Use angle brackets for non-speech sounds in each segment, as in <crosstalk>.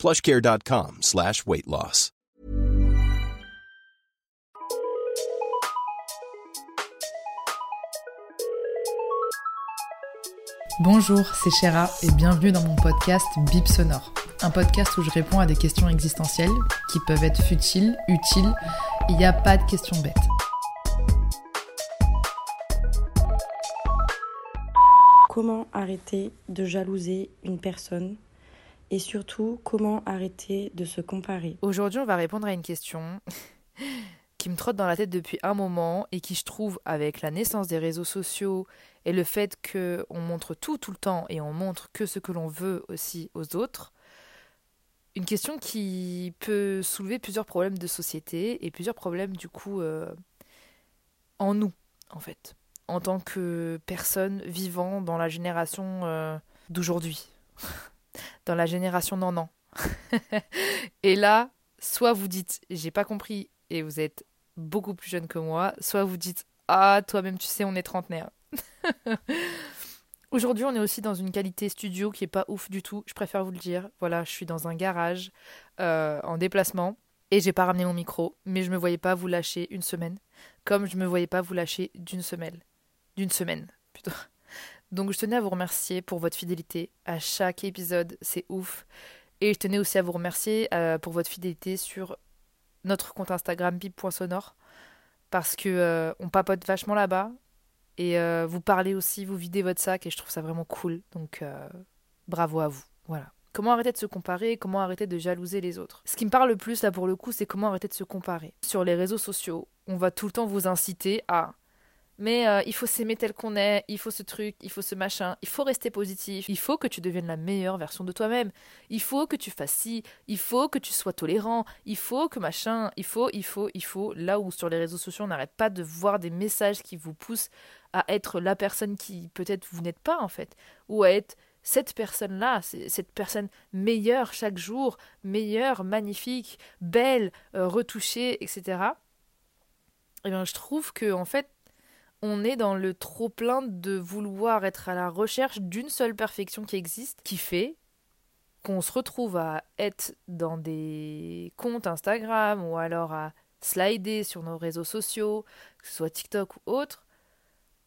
plushcare.com slash weight loss. Bonjour, c'est Chéra et bienvenue dans mon podcast Bip Sonore. Un podcast où je réponds à des questions existentielles qui peuvent être futiles, utiles. Il n'y a pas de questions bêtes. Comment arrêter de jalouser une personne et surtout comment arrêter de se comparer. Aujourd'hui, on va répondre à une question <laughs> qui me trotte dans la tête depuis un moment et qui, je trouve, avec la naissance des réseaux sociaux et le fait qu'on montre tout tout le temps et on montre que ce que l'on veut aussi aux autres, une question qui peut soulever plusieurs problèmes de société et plusieurs problèmes du coup euh, en nous, en fait, en tant que personne vivant dans la génération euh, d'aujourd'hui, <laughs> dans la génération non. <laughs> et là, soit vous dites j'ai pas compris et vous êtes beaucoup plus jeune que moi, soit vous dites ah toi-même tu sais on est trentenaire. <laughs> Aujourd'hui, on est aussi dans une qualité studio qui est pas ouf du tout. Je préfère vous le dire. Voilà, je suis dans un garage euh, en déplacement et j'ai pas ramené mon micro, mais je me voyais pas vous lâcher une semaine, comme je me voyais pas vous lâcher d'une semaine, d'une semaine. Donc je tenais à vous remercier pour votre fidélité à chaque épisode, c'est ouf. Et je tenais aussi à vous remercier euh, pour votre fidélité sur notre compte Instagram bip.sonore parce que euh, on papote vachement là-bas et euh, vous parlez aussi, vous videz votre sac et je trouve ça vraiment cool. Donc bravo à vous. Voilà. Comment arrêter de se comparer? Comment arrêter de jalouser les autres? Ce qui me parle le plus là pour le coup, c'est comment arrêter de se comparer. Sur les réseaux sociaux, on va tout le temps vous inciter à mais euh, il faut s'aimer tel qu'on est, il faut ce truc, il faut ce machin, il faut rester positif, il faut que tu deviennes la meilleure version de toi-même, il faut que tu fasses ci, il faut que tu sois tolérant, il faut que machin, il faut, il faut, il faut. Là où sur les réseaux sociaux on n'arrête pas de voir des messages qui vous poussent à être la personne qui peut-être vous n'êtes pas en fait, ou à être cette personne-là, cette personne meilleure chaque jour, meilleure, magnifique, belle, euh, retouchée, etc. Eh bien, je trouve que en fait, on est dans le trop-plein de vouloir être à la recherche d'une seule perfection qui existe, qui fait qu'on se retrouve à être dans des comptes Instagram ou alors à slider sur nos réseaux sociaux, que ce soit TikTok ou autre,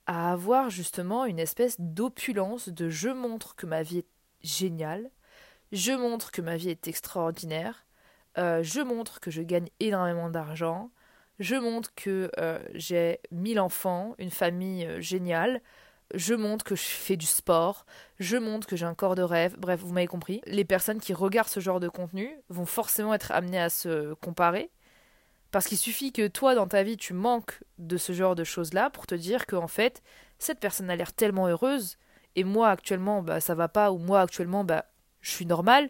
à avoir justement une espèce d'opulence de je montre que ma vie est géniale, je montre que ma vie est extraordinaire, euh, je montre que je gagne énormément d'argent, je montre que euh, j'ai mille enfants, une famille euh, géniale, je montre que je fais du sport, je montre que j'ai un corps de rêve, bref, vous m'avez compris. Les personnes qui regardent ce genre de contenu vont forcément être amenées à se comparer, parce qu'il suffit que toi, dans ta vie, tu manques de ce genre de choses-là pour te dire que, en fait, cette personne a l'air tellement heureuse, et moi, actuellement, bah, ça va pas, ou moi, actuellement, bah, je suis normale,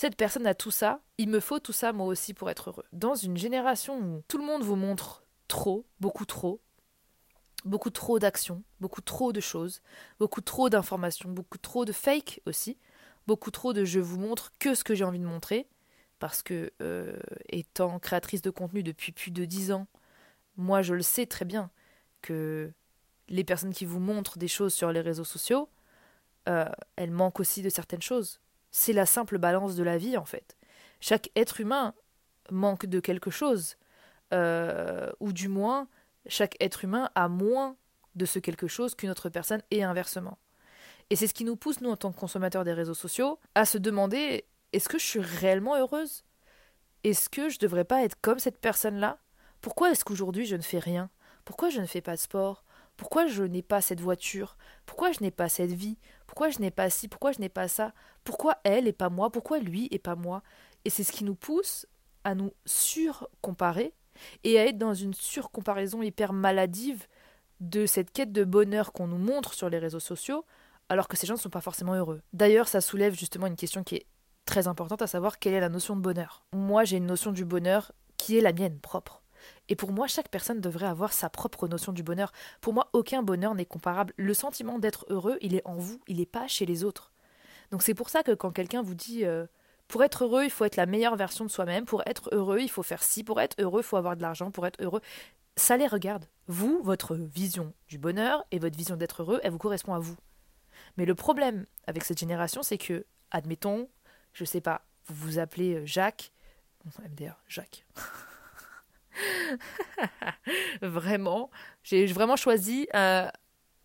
cette personne a tout ça, il me faut tout ça moi aussi pour être heureux. Dans une génération où tout le monde vous montre trop, beaucoup trop, beaucoup trop d'actions, beaucoup trop de choses, beaucoup trop d'informations, beaucoup trop de fake aussi, beaucoup trop de je vous montre que ce que j'ai envie de montrer, parce que euh, étant créatrice de contenu depuis plus de dix ans, moi je le sais très bien que les personnes qui vous montrent des choses sur les réseaux sociaux, euh, elles manquent aussi de certaines choses. C'est la simple balance de la vie, en fait. Chaque être humain manque de quelque chose, euh, ou du moins, chaque être humain a moins de ce quelque chose qu'une autre personne, et inversement. Et c'est ce qui nous pousse, nous, en tant que consommateurs des réseaux sociaux, à se demander est-ce que je suis réellement heureuse? Est-ce que je ne devrais pas être comme cette personne-là? Pourquoi est-ce qu'aujourd'hui je ne fais rien? Pourquoi je ne fais pas de sport? Pourquoi je n'ai pas cette voiture? Pourquoi je n'ai pas cette vie? Pourquoi je n'ai pas ci? Pourquoi je n'ai pas ça? Pourquoi elle et pas moi? Pourquoi lui et pas moi? Et c'est ce qui nous pousse à nous surcomparer et à être dans une surcomparaison hyper maladive de cette quête de bonheur qu'on nous montre sur les réseaux sociaux, alors que ces gens ne sont pas forcément heureux. D'ailleurs, ça soulève justement une question qui est très importante à savoir quelle est la notion de bonheur. Moi, j'ai une notion du bonheur qui est la mienne propre. Et pour moi, chaque personne devrait avoir sa propre notion du bonheur. Pour moi, aucun bonheur n'est comparable. Le sentiment d'être heureux, il est en vous, il n'est pas chez les autres. Donc c'est pour ça que quand quelqu'un vous dit euh, pour être heureux, il faut être la meilleure version de soi-même, pour être heureux, il faut faire ci, pour être heureux, il faut avoir de l'argent, pour être heureux, ça les regarde. Vous, votre vision du bonheur et votre vision d'être heureux, elle vous correspond à vous. Mais le problème avec cette génération, c'est que, admettons, je sais pas, vous vous appelez euh, Jacques, MDR, Jacques. <laughs> <laughs> vraiment, j'ai vraiment choisi euh,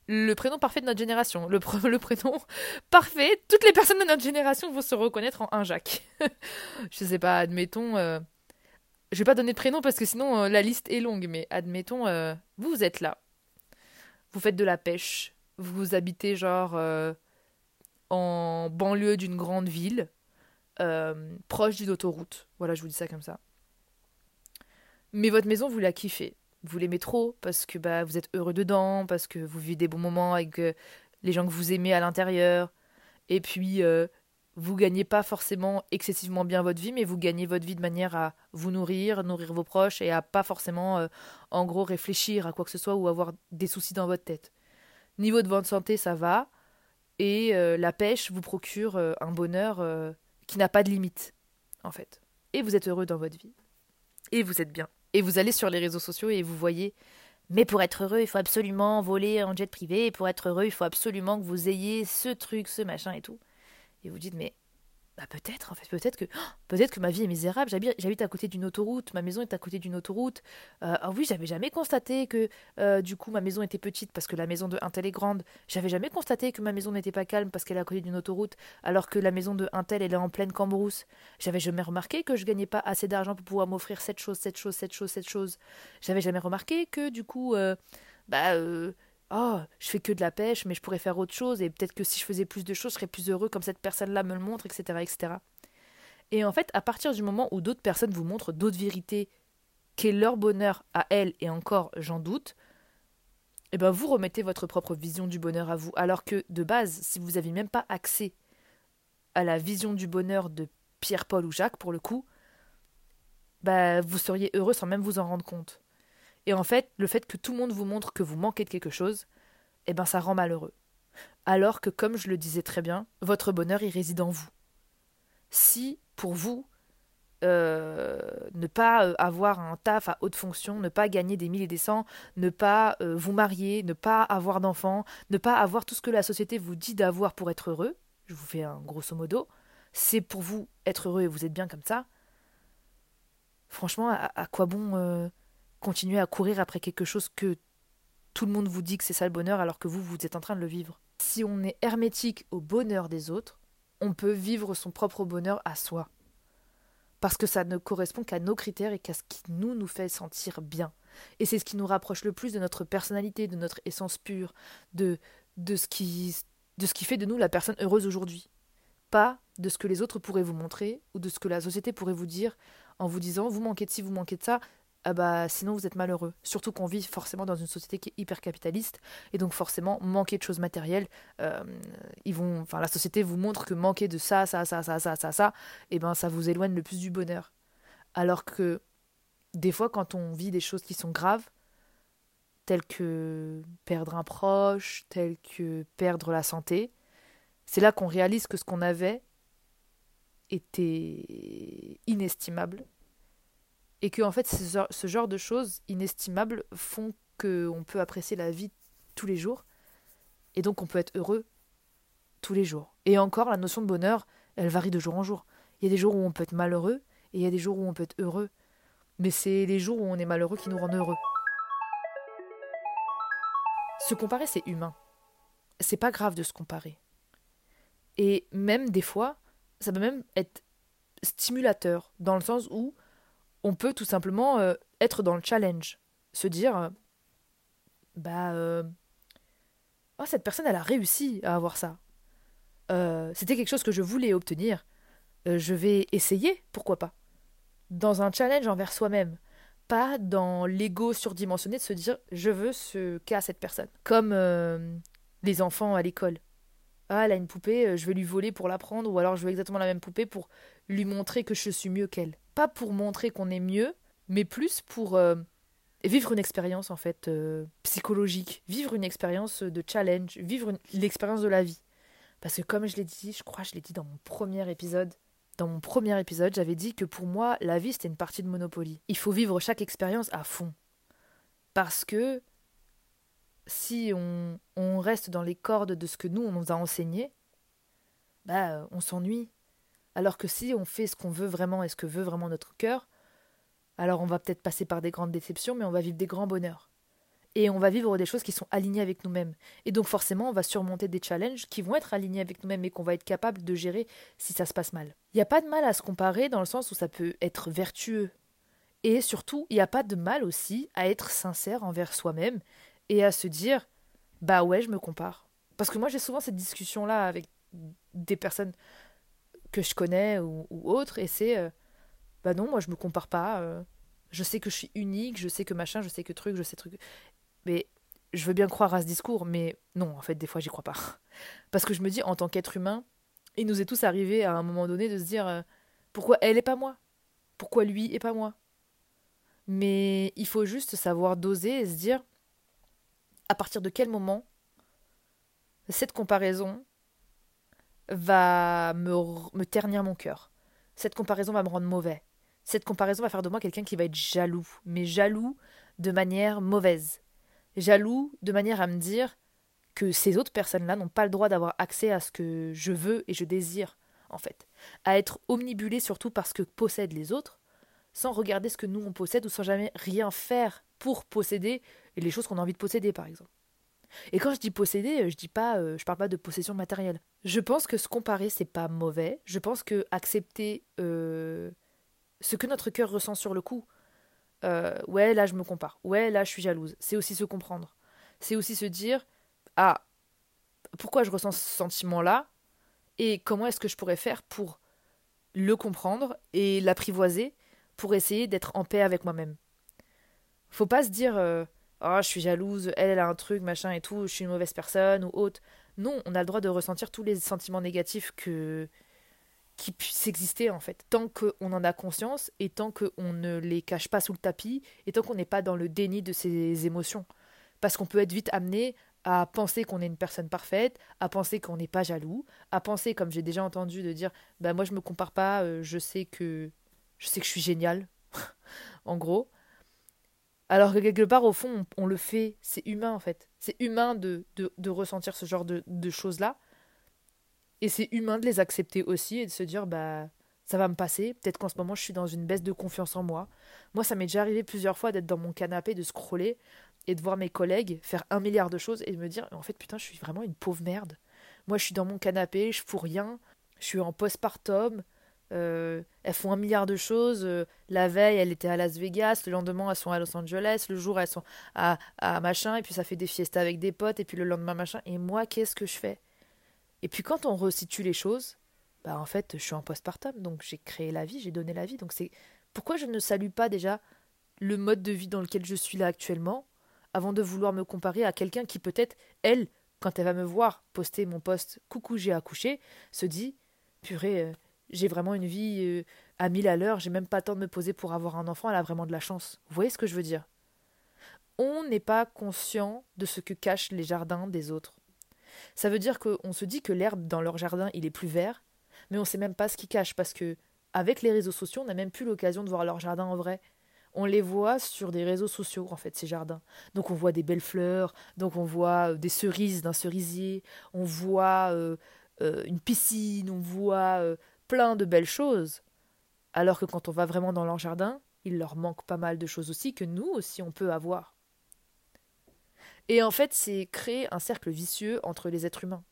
le prénom parfait de notre génération. <laughs> Le, prénom parfait, toutes les personnes de notre génération vont se reconnaître en un Jacques. <laughs> je sais pas, admettons. Euh, je vais pas donner de prénom parce que sinon euh, la liste est longue, mais admettons, vous, vous êtes là. Vous faites de la pêche. Vous habitez genre en banlieue d'une grande ville, proche d'une autoroute. Voilà, je vous dis ça comme ça. Mais votre maison, vous la kiffez. Vous l'aimez trop parce que bah, vous êtes heureux dedans, parce que vous vivez des bons moments avec euh, les gens que vous aimez à l'intérieur. Et puis, euh, vous gagnez pas forcément excessivement bien votre vie, mais vous gagnez votre vie de manière à vous nourrir, nourrir vos proches et à pas forcément, euh, en gros, réfléchir à quoi que ce soit ou avoir des soucis dans votre tête. Niveau de votre santé, ça va. Et la pêche vous procure un bonheur qui n'a pas de limite, en fait. Et vous êtes heureux dans votre vie. Et vous êtes bien. Et vous allez sur les réseaux sociaux et vous voyez mais pour être heureux, il faut absolument voler en jet privé. Et pour être heureux, il faut absolument que vous ayez ce truc, ce machin et tout. Et vous dites, mais bah peut-être, en fait, peut-être que, <gasps> peut-être que ma vie est misérable. J'habite à côté d'une autoroute, ma maison est à côté d'une autoroute. Euh, ah oui, j'avais jamais constaté que, euh, du coup, ma maison était petite parce que la maison de Intel est grande. J'avais jamais constaté que ma maison n'était pas calme parce qu'elle est à côté d'une autoroute, alors que la maison de Intel elle est en pleine cambrousse. J'avais jamais remarqué que je gagnais pas assez d'argent pour pouvoir m'offrir cette chose, cette chose, cette chose, cette chose. J'avais jamais remarqué que, du coup, euh, bah, oh, je fais que de la pêche, mais je pourrais faire autre chose, et peut-être que si je faisais plus de choses, je serais plus heureux comme cette personne-là me le montre, etc., etc. Et en fait, à partir du moment où d'autres personnes vous montrent d'autres vérités, qu'est leur bonheur à elles, et encore, j'en doute, eh ben vous remettez votre propre vision du bonheur à vous. Alors que, de base, si vous n'avez même pas accès à la vision du bonheur de Pierre, Paul ou Jacques, pour le coup, bah, vous seriez heureux sans même vous en rendre compte. Et en fait, le fait que tout le monde vous montre que vous manquez de quelque chose, eh ben ça rend malheureux. Alors que, comme je le disais très bien, votre bonheur y réside en vous. Si, pour vous, euh, ne pas euh, avoir un taf à haute fonction, ne pas gagner des mille et des cents, ne pas euh, vous marier, ne pas avoir d'enfants, ne pas avoir tout ce que la société vous dit d'avoir pour être heureux, je vous fais un grosso modo, c'est pour vous être heureux et vous êtes bien comme ça. Franchement, à quoi bon continuer à courir après quelque chose que tout le monde vous dit que c'est ça le bonheur alors que vous, vous êtes en train de le vivre. Si on est hermétique au bonheur des autres, on peut vivre son propre bonheur à soi. Parce que ça ne correspond qu'à nos critères et qu'à ce qui nous nous fait sentir bien. Et c'est ce qui nous rapproche le plus de notre personnalité, de notre essence pure, de, de, ce, qui, de ce qui fait de nous la personne heureuse aujourd'hui. Pas de ce que les autres pourraient vous montrer ou de ce que la société pourrait vous dire en vous disant vous manquez de ci, vous manquez de ça, ah bah sinon vous êtes malheureux. Surtout qu'on vit forcément dans une société qui est hyper capitaliste et donc forcément manquer de choses matérielles, euh, ils vont, la société vous montre que manquer de ça, ça, ça, ça, ça, ça, ça, et eh ben ça vous éloigne le plus du bonheur. Alors que des fois quand on vit des choses qui sont graves, telles que perdre un proche, telles que perdre la santé, c'est là qu'on réalise que ce qu'on avait était inestimable et que en fait ce genre, de choses inestimables font qu'on peut apprécier la vie tous les jours et donc on peut être heureux tous les jours. Et encore, la notion de bonheur, elle varie de jour en jour. Il y a des jours où on peut être malheureux et il y a des jours où on peut être heureux. Mais c'est les jours où on est malheureux qui nous rendent heureux. Se comparer, c'est humain. C'est pas grave de se comparer. Et même des fois, ça peut même être stimulateur, dans le sens où on peut tout simplement euh, être dans le challenge. Se dire, euh, bah, euh, oh, cette personne, elle a réussi à avoir ça. C'était quelque chose que je voulais obtenir. je vais essayer, pourquoi pas. Dans un challenge envers soi-même. Pas dans l'ego surdimensionné de se dire, je veux ce qu'a cette personne. Comme les enfants à l'école. ah, elle a une poupée, je vais lui voler pour la prendre, ou alors je veux exactement la même poupée pour lui montrer que je suis mieux qu'elle. Pas pour montrer qu'on est mieux, mais plus pour euh, vivre une expérience en fait euh, psychologique, vivre une expérience de challenge, vivre l'expérience de la vie. Parce que comme je l'ai dit, je crois que je l'ai dit dans mon premier épisode, dans mon premier épisode, j'avais dit que pour moi, la vie c'était une partie de Monopoly. Il faut vivre chaque expérience à fond. Parce que si on, on, reste dans les cordes de ce que nous, on nous a enseigné, bah, on s'ennuie. Alors que si on fait ce qu'on veut vraiment et ce que veut vraiment notre cœur, alors on va peut-être passer par des grandes déceptions, mais on va vivre des grands bonheurs. Et on va vivre des choses qui sont alignées avec nous-mêmes. Et donc forcément, on va surmonter des challenges qui vont être alignés avec nous-mêmes et qu'on va être capable de gérer si ça se passe mal. Il n'y a pas de mal à se comparer dans le sens où ça peut être vertueux. Et surtout, il n'y a pas de mal aussi à être sincère envers soi-même et à se dire bah ouais, je me compare. Parce que moi, j'ai souvent cette discussion-là avec des personnes que je connais ou, autres, et c'est euh, bah non, moi je me compare pas. Euh, je sais que je suis unique, je sais que machin, je sais que truc, je sais truc. Mais je veux bien croire à ce discours, mais non, en fait, des fois j'y crois pas. <laughs> Parce que je me dis, en tant qu'être humain, il nous est tous arrivé à un moment donné de se dire euh, pourquoi elle est pas moi? Pourquoi lui est pas moi? Mais il faut juste savoir doser et se dire à partir de quel moment cette comparaison va me, ternir mon cœur. Cette comparaison va me rendre mauvais. Cette comparaison va faire de moi quelqu'un qui va être jaloux, mais jaloux de manière mauvaise. Jaloux de manière à me dire que ces autres personnes-là n'ont pas le droit d'avoir accès à ce que je veux et je désire, en fait. À être omnibulé surtout par ce que possèdent les autres, sans regarder ce que nous on possède ou sans jamais rien faire pour posséder les choses qu'on a envie de posséder, par exemple. Et quand je dis posséder, euh, je dis pas, euh, je parle pas de possession matérielle. Je pense que se comparer, c'est pas mauvais. Je pense que accepter euh, ce que notre cœur ressent sur le coup, ouais, là je me compare, ouais, là je suis jalouse, c'est aussi se comprendre. C'est aussi se dire, ah, pourquoi je ressens ce sentiment-là et comment est-ce que je pourrais faire pour le comprendre et l'apprivoiser pour essayer d'être en paix avec moi-même. Faut pas se dire oh, je suis jalouse, elle, elle a un truc, machin et tout, je suis une mauvaise personne ou autre. Non, on a le droit de ressentir tous les sentiments négatifs que qui puissent exister en fait, tant qu'on en a conscience et tant qu'on ne les cache pas sous le tapis et tant qu'on n'est pas dans le déni de ses émotions. Parce qu'on peut être vite amené à penser qu'on est une personne parfaite, à penser qu'on n'est pas jaloux, à penser, comme j'ai déjà entendu, de dire bah moi je me compare pas, euh, je sais que je sais que je suis génial, <laughs> en gros, alors que quelque part, au fond, on, le fait, c'est humain en fait. C'est humain de, de, ressentir ce genre de, de choses-là. Et c'est humain de les accepter aussi et de se dire, bah, ça va me passer. Peut-être qu'en ce moment, je suis dans une baisse de confiance en moi. Moi, ça m'est déjà arrivé plusieurs fois d'être dans mon canapé, de scroller et de voir mes collègues faire un milliard de choses et de me dire, en fait, putain, je suis vraiment une pauvre merde. Moi, je suis dans mon canapé, je fous rien, je suis en postpartum, euh, elles font un milliard de choses. Euh, la veille, elles étaient à Las Vegas. Le lendemain, elles sont à Los Angeles. Le jour, elles sont à, à machin. Et puis, ça fait des fiestas avec des potes. Et puis, le lendemain, machin. Et moi, qu'est-ce que je fais? Et puis, quand on resitue les choses, bah, en fait, je suis en postpartum. Donc, j'ai créé la vie, j'ai donné la vie. Donc, c'est pourquoi je ne salue pas déjà le mode de vie dans lequel je suis là actuellement avant de vouloir me comparer à quelqu'un qui, peut-être, elle, quand elle va me voir poster mon post Coucou, j'ai accouché, se dit Purée. Euh, j'ai vraiment une vie euh, à mille à l'heure, j'ai même pas le temps de me poser pour avoir un enfant, elle a vraiment de la chance. Vous voyez ce que je veux dire? On n'est pas conscient de ce que cachent les jardins des autres. Ça veut dire qu'on se dit que l'herbe dans leur jardin, il est plus vert, mais on sait même pas ce qu'ils cachent parce que avec les réseaux sociaux, on n'a même plus l'occasion de voir leur jardin en vrai. On les voit sur des réseaux sociaux, en fait, ces jardins. Donc on voit des belles fleurs, donc on voit euh, des cerises d'un cerisier, on voit euh, une piscine, on voit plein de belles choses. Alors que quand on va vraiment dans leur jardin, il leur manque pas mal de choses aussi que nous aussi on peut avoir. Et en fait, c'est créer un cercle vicieux entre les êtres humains.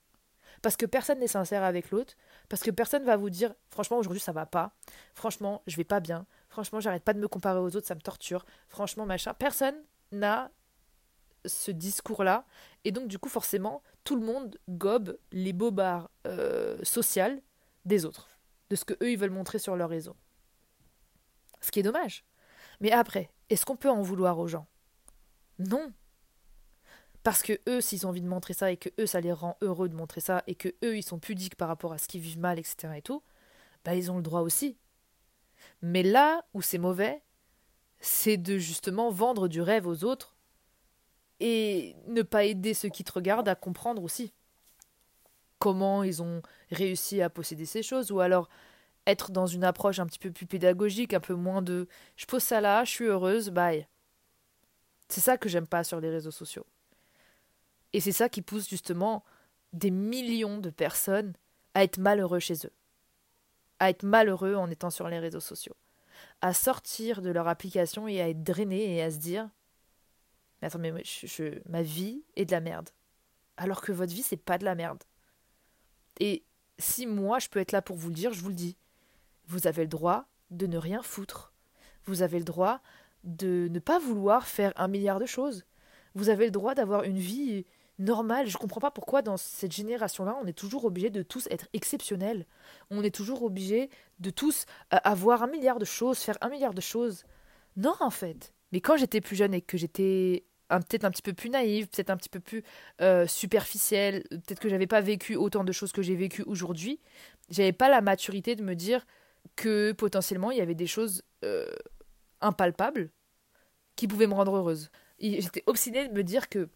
Parce que personne n'est sincère avec l'autre, parce que personne va vous dire franchement aujourd'hui ça va pas, franchement je vais pas bien, franchement j'arrête pas de me comparer aux autres, ça me torture, franchement machin. Personne n'a ce discours-là, et donc du coup forcément tout le monde gobe les bobards euh, sociales des autres de ce que eux ils veulent montrer sur leur réseau. Ce qui est dommage. Mais après, est-ce qu'on peut en vouloir aux gens? Non. parce que eux, s'ils ont envie de montrer ça et que eux, ça les rend heureux de montrer ça et que eux, ils sont pudiques par rapport à ce qu'ils vivent mal, etc. et tout, bah ils ont le droit aussi. Mais là où c'est mauvais, c'est de justement vendre du rêve aux autres et ne pas aider ceux qui te regardent à comprendre aussi comment ils ont réussi à posséder ces choses ou alors être dans une approche un petit peu plus pédagogique, un peu moins de je pose ça là, je suis heureuse, bye. C'est ça que j'aime pas sur les réseaux sociaux. Et c'est ça qui pousse justement des millions de personnes à être malheureux chez eux. À être malheureux en étant sur les réseaux sociaux. À sortir de leur application et à être drainé et à se dire Mais attends, mais ma vie est de la merde. Alors que votre vie, c'est pas de la merde. Et si moi, je peux être là pour vous le dire, je vous le dis. Vous avez le droit de ne rien foutre. Vous avez le droit de ne pas vouloir faire un milliard de choses. Vous avez le droit d'avoir une vie normale. Je ne comprends pas pourquoi dans cette génération-là, on est toujours obligé de tous être exceptionnels. On est toujours obligé de tous euh, avoir un milliard de choses, faire un milliard de choses. Non, en fait. Mais quand j'étais plus jeune et que j'étais peut-être un petit peu plus naïve, peut-être un petit peu plus euh, superficielle, peut-être que j'avais pas vécu autant de choses que j'ai vécues aujourd'hui, j'avais pas la maturité de me dire que potentiellement il y avait des choses euh, impalpables qui pouvaient me rendre heureuse. J'étais obstinée de me dire que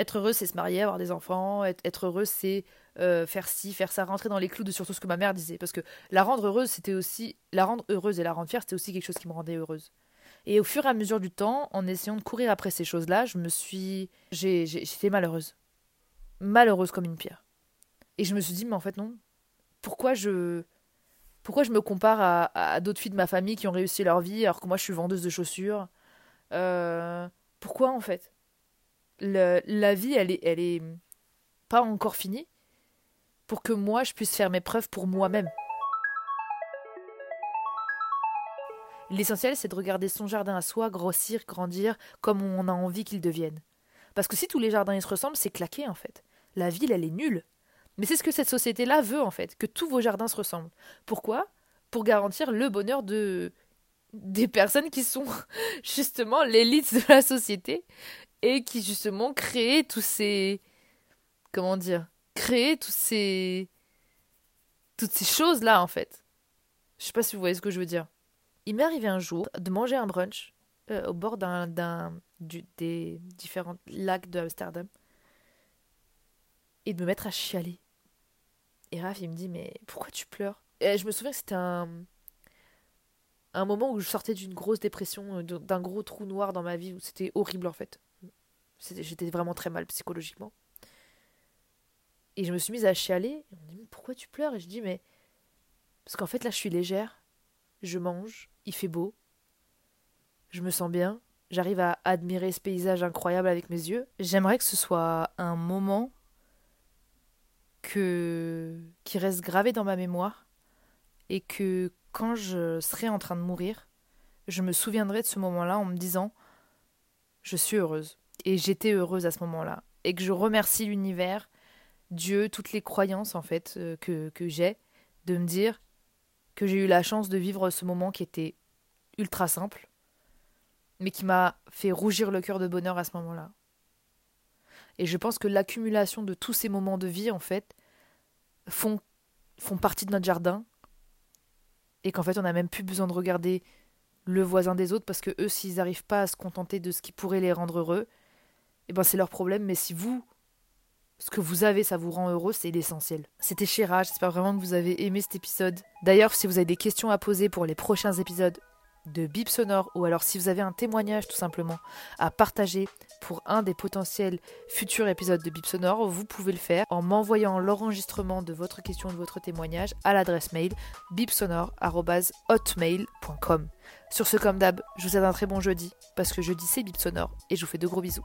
être heureuse, c'est se marier, avoir des enfants. Être, être heureuse, c'est euh, faire ci, faire ça, rentrer dans les clous de surtout ce que ma mère disait. Parce que la rendre heureuse, c'était aussi. La rendre heureuse et la rendre fière, c'était aussi quelque chose qui me rendait heureuse. Et au fur et à mesure du temps, en essayant de courir après ces choses-là, je me suis. J'étais malheureuse. Malheureuse comme une pierre. Et je me suis dit, mais en fait, non. Pourquoi je. Pourquoi je me compare à, à d'autres filles de ma famille qui ont réussi leur vie alors que moi je suis vendeuse de chaussures? Euh, Pourquoi en fait? La vie, elle est, elle est pas encore finie pour que moi, je puisse faire mes preuves pour moi-même. L'essentiel, c'est de regarder son jardin à soi grossir, grandir comme on a envie qu'il devienne. Parce que si tous les jardins ils se ressemblent, c'est claqué en fait. La ville, elle est nulle. Mais c'est ce que cette société-là veut en fait, que tous vos jardins se ressemblent. Pourquoi? Pour garantir le bonheur de des personnes qui sont <laughs> justement l'élite de la société et qui justement crée tous ces comment dire créer tous ces toutes ces choses là en fait je sais pas si vous voyez ce que je veux dire il m'est arrivé un jour de manger un brunch euh, au bord d'un des différents lacs de Amsterdam et de me mettre à chialer et Raph il me dit mais pourquoi tu pleures? Et je me souviens que c'était un un moment où je sortais d'une grosse dépression, euh, d'un gros trou noir dans ma vie, où c'était horrible en fait. J'étais vraiment très mal psychologiquement. Et je me suis mise à chialer. on me dit, pourquoi tu pleures? Et je dis, mais. Parce qu'en fait, là, je suis légère. Je mange. Il fait beau. Je me sens bien. J'arrive à admirer ce paysage incroyable avec mes yeux. J'aimerais que ce soit un moment qui reste gravé dans ma mémoire. Et que quand je serai en train de mourir, je me souviendrai de ce moment-là en me disant Je suis heureuse et j'étais heureuse à ce moment-là. Et que je remercie l'univers, Dieu, toutes les croyances en fait euh, que j'ai, de me dire que j'ai eu la chance de vivre ce moment qui était ultra simple, mais qui m'a fait rougir le cœur de bonheur à ce moment-là. Et je pense que l'accumulation de tous ces moments de vie, en fait, font, font partie de notre jardin, et qu'en fait, on n'a même plus besoin de regarder le voisin des autres, parce que eux, s'ils n'arrivent pas à se contenter de ce qui pourrait les rendre heureux, eh ben c'est leur problème. Mais si vous, ce que vous avez, ça vous rend heureux, c'est l'essentiel. C'était Chéra, j'espère vraiment que vous avez aimé cet épisode. D'ailleurs, si vous avez des questions à poser pour les prochains épisodes de Bip Sonore, ou alors si vous avez un témoignage tout simplement à partager pour un des potentiels futurs épisodes de Bip Sonore, vous pouvez le faire en m'envoyant l'enregistrement de votre question de votre témoignage à l'adresse mail bipsonore.hotmail.com. Sur ce, comme d'hab, je vous souhaite un très bon jeudi, parce que jeudi c'est Bip Sonore, et je vous fais de gros bisous.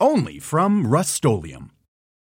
Only from Rust